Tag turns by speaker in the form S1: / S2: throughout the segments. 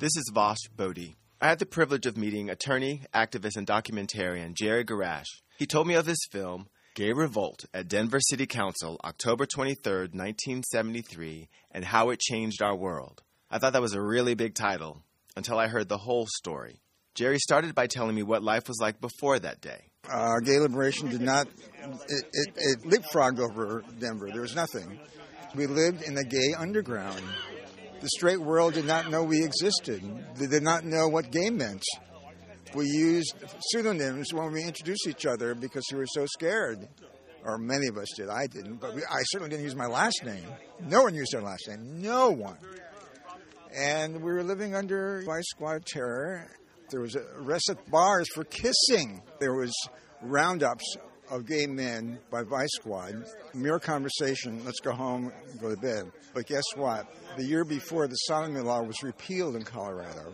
S1: This is Vosh Bodie. I had the privilege of meeting attorney, activist, and documentarian Jerry Gerash. He told me of his film, Gay Revolt, at Denver City Council, October 23, 1973, and how it changed our world. I thought that was a really big title until I heard the whole story. Jerry started by telling me what life was like before that day.
S2: Uh, gay liberation did not, it, it, it leapfrogged over Denver. There was nothing. We lived in the gay underground. The straight world did not know we existed. They did not know what gay meant. We used pseudonyms when we introduced each other because we were so scared. Or many of us did. I didn't, but we, I certainly didn't use my last name. No one used their last name. No one. And we were living under Vice Squad terror. There was arrests at bars for kissing. There was roundups of gay men by Vice Squad. Mere conversation, let's go home, go to bed. But guess what? The year before, the sodomy law was repealed in Colorado.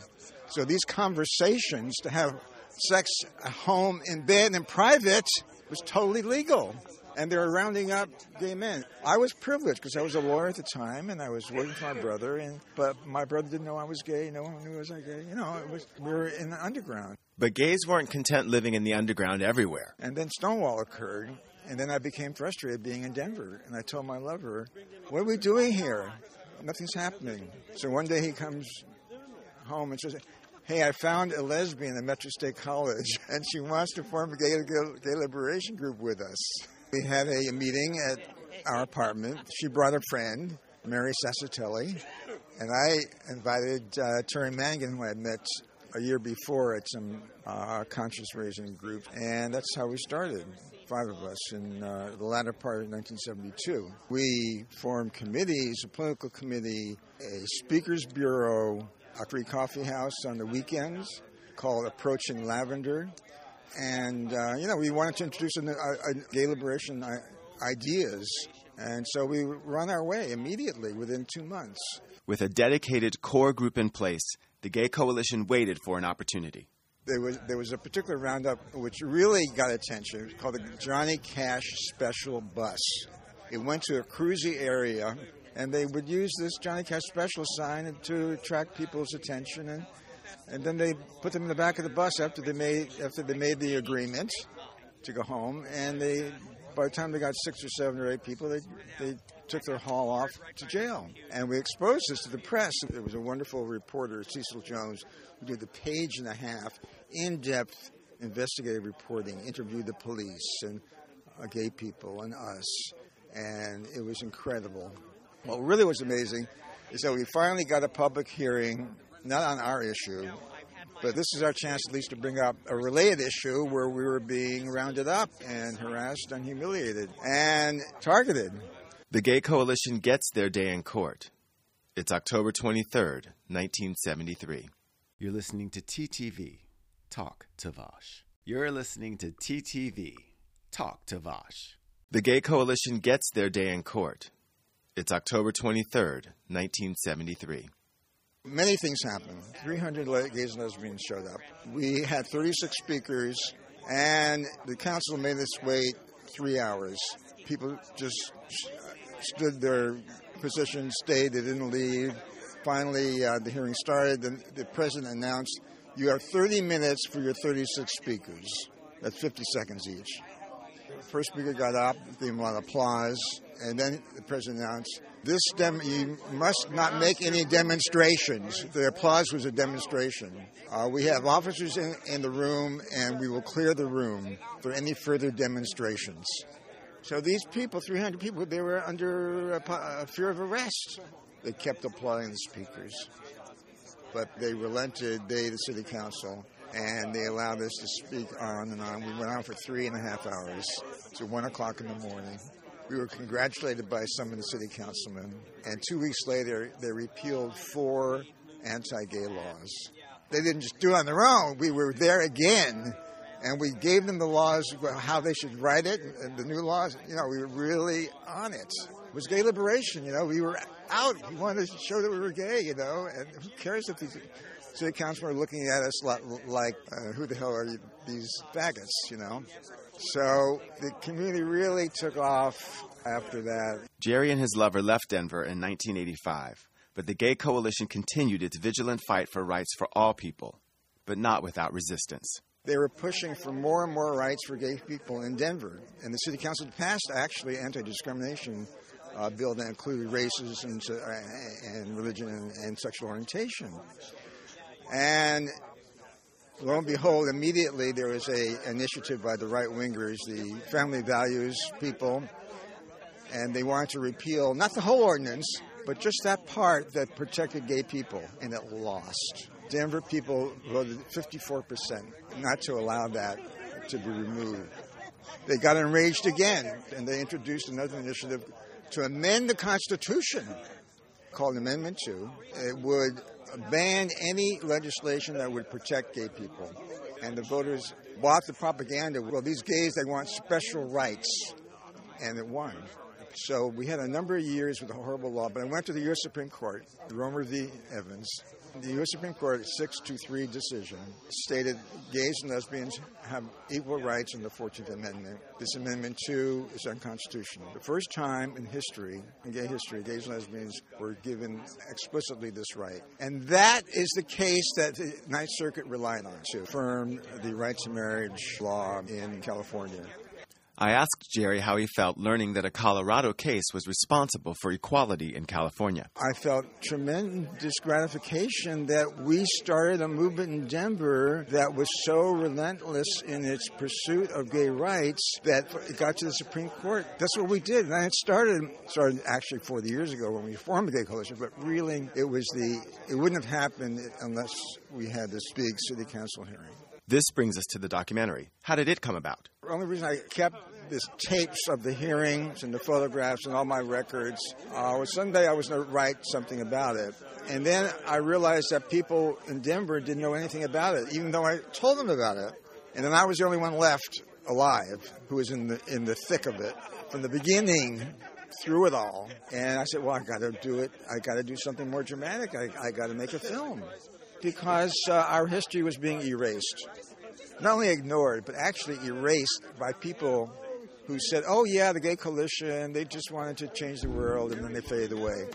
S2: So these conversations to have sex at home, in bed, in private was totally legal. And they were rounding up gay men. I was privileged because I was a lawyer at the time, and I was working for my brother. And but my brother didn't know I was gay. No one knew I was gay. You know, was we were in the underground.
S1: But gays weren't content living in the underground everywhere.
S2: And then Stonewall occurred, and then I became frustrated being in Denver. And I told my lover, What are we doing here? Nothing's happening. So one day he comes home and says, Hey, I found a lesbian at Metro State College, and she wants to form a gay, gay liberation group with us. We had a meeting at our apartment. She brought a friend, Mary Sassatelli, and I invited uh, Terry Mangan, who I met a year before at some uh, conscious raising group, and that's how we started. Five of us in uh, the latter part of 1972. We formed committees, a political committee, a speakers bureau, a free coffee house on the weekends called Approaching Lavender, and uh, you know we wanted to introduce a, a gay liberation ideas, and so we were on our way immediately within two months.
S1: With a dedicated core group in place, the Gay Coalition waited for an opportunity.
S2: There was there was a particular roundup which really got attention. It was called the Johnny Cash Special Bus. It went to a cruisy area, and they would use this Johnny Cash Special sign to attract people's attention and and then they put them in the back of the bus after they made after they made the agreement to go home. And they, by the time they got six or seven or eight people, they they took their haul off to jail. And we exposed this to the press. There was a wonderful reporter, Cecil Jones, who did a page and a half, in-depth investigative reporting, interviewed the police and uh, gay people and us, and it was incredible. What really was amazing is that we finally got a public hearing not on our issue, but this is our chance at least to bring up a related issue where we were being rounded up and harassed and humiliated and targeted.
S1: The Gay Coalition gets their day in court. It's October 23rd, 1973. You're listening to TTV, Talk to Vosh. You're listening to TTV, Talk to Vosh. The Gay Coalition gets their day in court. It's October 23rd, 1973.
S2: Many things happened. 300 gays and lesbians showed up. We had 36 speakers, and the council made us wait three hours. People just stood their position, stayed, they didn't leave. Finally, uh, the hearing started. The, the president announced, You have 30 minutes for your 36 speakers. That's 50 seconds each. The first speaker got up, gave him a lot of applause, and then the president announced, this dem- you must not make any demonstrations. The applause was a demonstration. Uh, we have officers in, in the room, and we will clear the room for any further demonstrations. So these people, 300 people, they were under a, a fear of arrest. They kept applauding the speakers, but they relented. They, the city council, and they allowed us to speak on and on. We went on for three and a half hours to one o'clock in the morning. We were congratulated by some of the city councilmen, and two weeks later, they repealed four anti gay laws. They didn't just do it on their own, we were there again, and we gave them the laws, how they should write it, and the new laws. You know, we were really on it. It was gay liberation, you know, we were out. We wanted to show that we were gay, you know, and who cares if these city councilmen are looking at us like, uh, who the hell are you, these faggots, you know? So the community really took off after that.
S1: Jerry and his lover left Denver in 1985, but the Gay Coalition continued its vigilant fight for rights for all people, but not without resistance.
S2: They were pushing for more and more rights for gay people in Denver, and the city council passed actually anti-discrimination uh, bill that included races and, uh, and religion and, and sexual orientation. And lo and behold, immediately there was a initiative by the right wingers, the family values people, and they wanted to repeal not the whole ordinance, but just that part that protected gay people, and it lost. Denver people voted 54% not to allow that to be removed. They got enraged again, and they introduced another initiative to amend the Constitution called Amendment 2. It would ban any legislation that would protect gay people. And the voters bought the propaganda. Well, these gays, they want special rights. And it won. So we had a number of years with a horrible law, but I went to the U.S. Supreme Court, Romer v. Evans. The U.S. Supreme Court 6 to 3 decision stated gays and lesbians have equal rights in the 14th Amendment. This Amendment 2 is unconstitutional. The first time in history, in gay history, gays and lesbians were given explicitly this right. And that is the case that the Ninth Circuit relied on to affirm the right to marriage law in California.
S1: I asked Jerry how he felt learning that a Colorado case was responsible for equality in California.
S2: I felt tremendous gratification that we started a movement in Denver that was so relentless in its pursuit of gay rights that it got to the Supreme Court. That's what we did. And it started started actually 40 years ago when we formed the Gay Coalition, but really it was the it wouldn't have happened unless we had this big city council hearing.
S1: This brings us to the documentary. How did it come about?
S2: The only reason I kept this tapes of the hearings and the photographs and all my records uh, was someday I was going to write something about it. And then I realized that people in Denver didn't know anything about it, even though I told them about it. And then I was the only one left alive who was in the in the thick of it from the beginning through it all. And I said, well, I got to do it. I got to do something more dramatic. I, I got to make a film because uh, our history was being erased. Not only ignored, but actually erased by people who said, oh, yeah, the gay coalition, they just wanted to change the world, and then they faded away.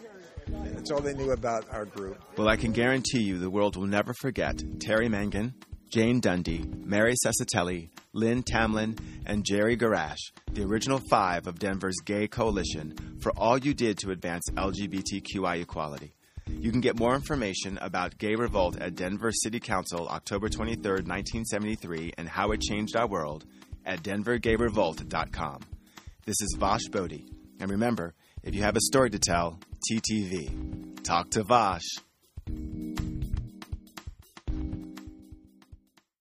S2: And that's all they knew about our group.
S1: Well, I can guarantee you the world will never forget Terry Mangan, Jane Dundee, Mary Sassatelli, Lynn Tamlin, and Jerry Gerash, the original five of Denver's Gay Coalition, for all you did to advance LGBTQI equality. You can get more information about Gay Revolt at Denver City Council October 23, 1973, and how it changed our world at denvergayrevolt.com. This is Vash Bodhi. And remember, if you have a story to tell, TTV. Talk to Vash.